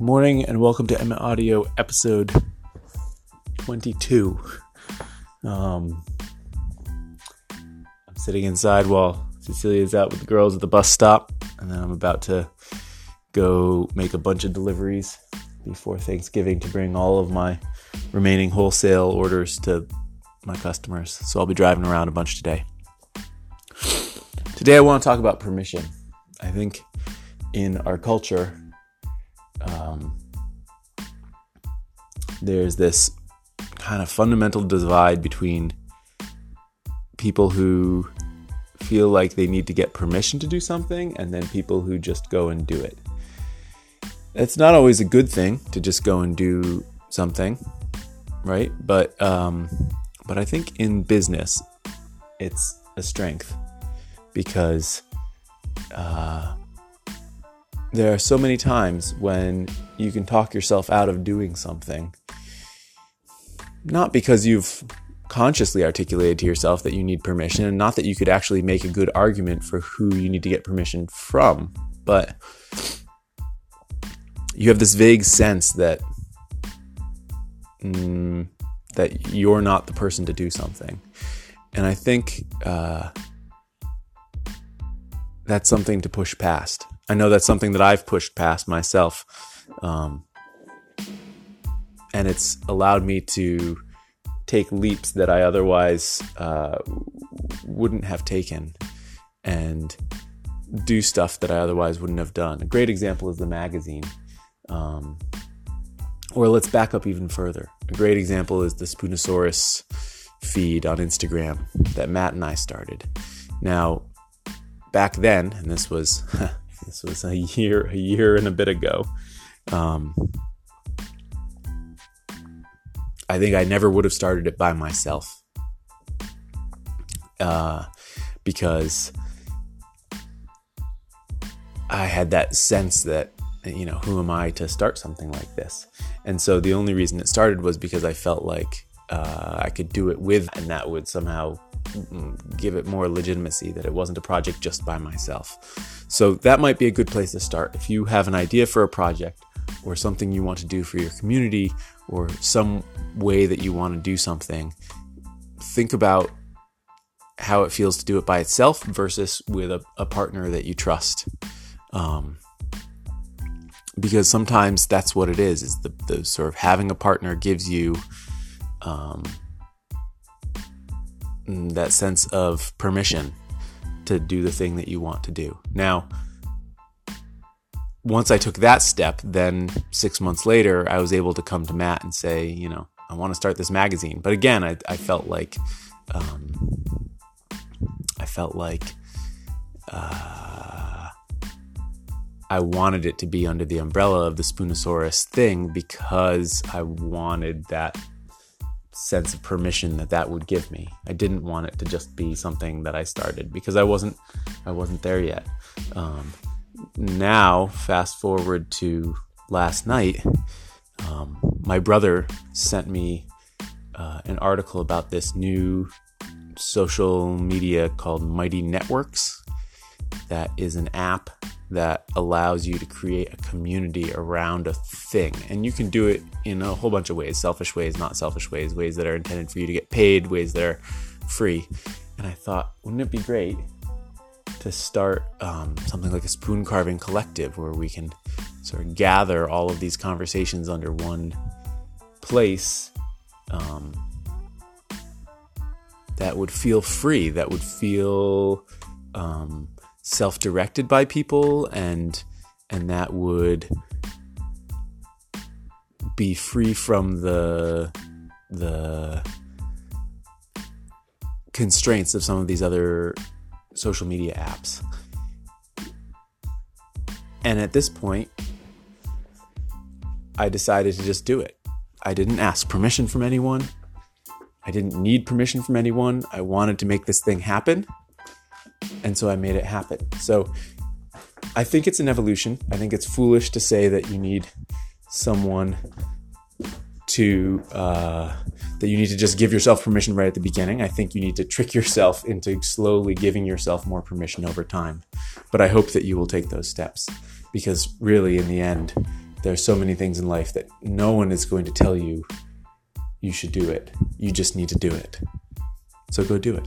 Good morning and welcome to Emma Audio episode 22. Um, I'm sitting inside while Cecilia's out with the girls at the bus stop, and then I'm about to go make a bunch of deliveries before Thanksgiving to bring all of my remaining wholesale orders to my customers. So I'll be driving around a bunch today. Today I want to talk about permission. I think in our culture, um, there's this kind of fundamental divide between people who feel like they need to get permission to do something and then people who just go and do it. It's not always a good thing to just go and do something, right? But um, but I think in business, it's a strength because uh, there are so many times when you can talk yourself out of doing something. Not because you've consciously articulated to yourself that you need permission, and not that you could actually make a good argument for who you need to get permission from, but you have this vague sense that mm, that you're not the person to do something, and I think uh, that's something to push past. I know that's something that I've pushed past myself. Um, and it's allowed me to take leaps that I otherwise uh, wouldn't have taken and do stuff that I otherwise wouldn't have done. A great example is the magazine. Um, or let's back up even further. A great example is the Spoonosaurus feed on Instagram that Matt and I started. Now, back then, and this was This was a year, a year and a bit ago. Um, I think I never would have started it by myself uh, because I had that sense that you know who am I to start something like this, and so the only reason it started was because I felt like uh, I could do it with, and that would somehow give it more legitimacy that it wasn't a project just by myself. So that might be a good place to start. If you have an idea for a project or something you want to do for your community or some way that you want to do something, think about how it feels to do it by itself versus with a, a partner that you trust. Um, because sometimes that's what it is, is the, the sort of having a partner gives you um, that sense of permission to do the thing that you want to do. Now, once I took that step, then six months later, I was able to come to Matt and say, you know, I want to start this magazine. But again, I, I felt like, um, I felt like uh, I wanted it to be under the umbrella of the Spoonosaurus thing because I wanted that sense of permission that that would give me. I didn't want it to just be something that I started because I wasn't I wasn't there yet. Um, now, fast forward to last night, um, my brother sent me uh, an article about this new social media called Mighty Networks. That is an app that allows you to create a community around a thing. And you can do it in a whole bunch of ways selfish ways, not selfish ways, ways that are intended for you to get paid, ways that are free. And I thought, wouldn't it be great to start um, something like a spoon carving collective where we can sort of gather all of these conversations under one place um, that would feel free, that would feel um, self-directed by people and and that would be free from the the constraints of some of these other social media apps. And at this point, I decided to just do it. I didn't ask permission from anyone. I didn't need permission from anyone. I wanted to make this thing happen. And so I made it happen. So I think it's an evolution. I think it's foolish to say that you need someone to uh, that you need to just give yourself permission right at the beginning. I think you need to trick yourself into slowly giving yourself more permission over time. But I hope that you will take those steps because really, in the end, There are so many things in life that no one is going to tell you you should do it. You just need to do it. So go do it.